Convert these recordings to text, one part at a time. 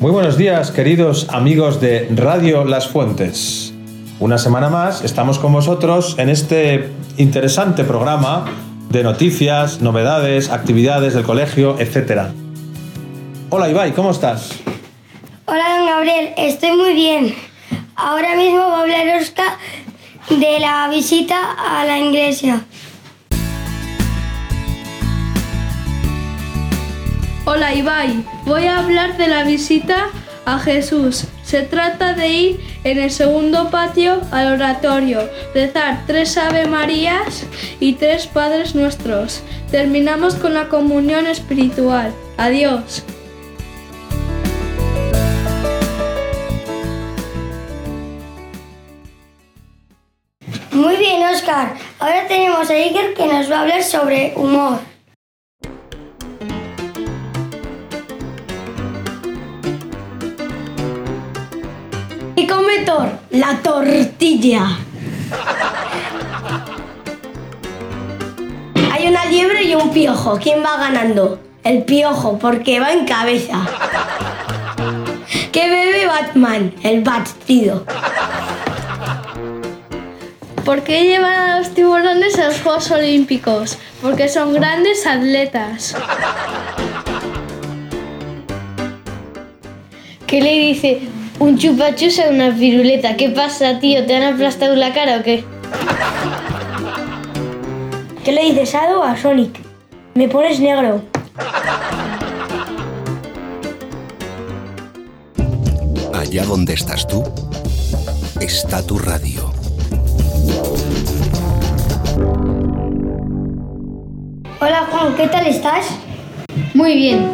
Muy buenos días, queridos amigos de Radio Las Fuentes. Una semana más estamos con vosotros en este interesante programa de noticias, novedades, actividades del colegio, etc. Hola Ibai, ¿cómo estás? Hola, don Gabriel, estoy muy bien. Ahora mismo va a hablar Oscar de la visita a la iglesia. Hola Ibai, voy a hablar de la visita a Jesús. Se trata de ir en el segundo patio al oratorio, rezar tres Ave Marías y tres Padres Nuestros. Terminamos con la comunión espiritual. Adiós. Muy bien, Oscar. Ahora tenemos a Iker que nos va a hablar sobre humor. La tortilla. Hay una liebre y un piojo. ¿Quién va ganando? El piojo, porque va en cabeza. ¿Qué bebe Batman? El batido. ¿Por qué llevan a los tiburones a los Juegos Olímpicos? Porque son grandes atletas. ¿Qué le dice un chupachus a una piruleta? ¿Qué pasa, tío? ¿Te han aplastado la cara o qué? ¿Qué le dice Sado a Sonic? Me pones negro. Allá donde estás tú, está tu radio. Hola Juan, ¿qué tal estás? Muy bien.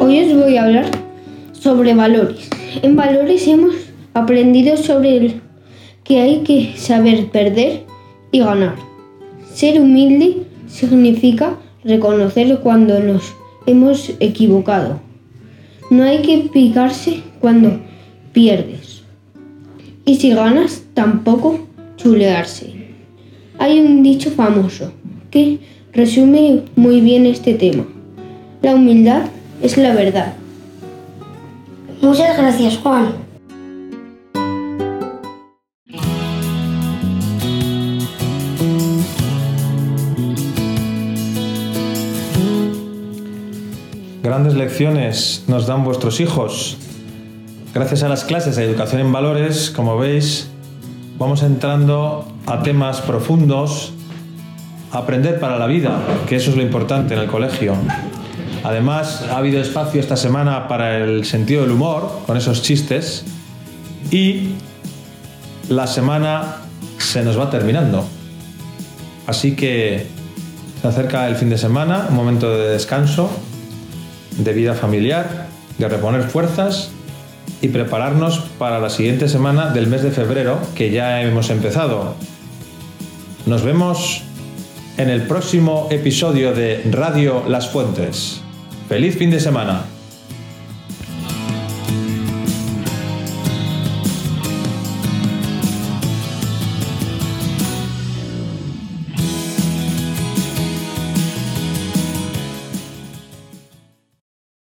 Hoy os voy a hablar sobre valores. En valores hemos aprendido sobre el que hay que saber perder y ganar. Ser humilde significa reconocer cuando nos hemos equivocado. No hay que picarse cuando pierdes. Y si ganas, tampoco chulearse. Hay un dicho famoso que resume muy bien este tema. La humildad es la verdad. Muchas gracias, Juan. Grandes lecciones nos dan vuestros hijos. Gracias a las clases de educación en valores, como veis, vamos entrando a temas profundos, aprender para la vida, que eso es lo importante en el colegio. Además, ha habido espacio esta semana para el sentido del humor, con esos chistes, y la semana se nos va terminando. Así que se acerca el fin de semana, un momento de descanso, de vida familiar, de reponer fuerzas y prepararnos para la siguiente semana del mes de febrero que ya hemos empezado. Nos vemos en el próximo episodio de Radio Las Fuentes. ¡Feliz fin de semana!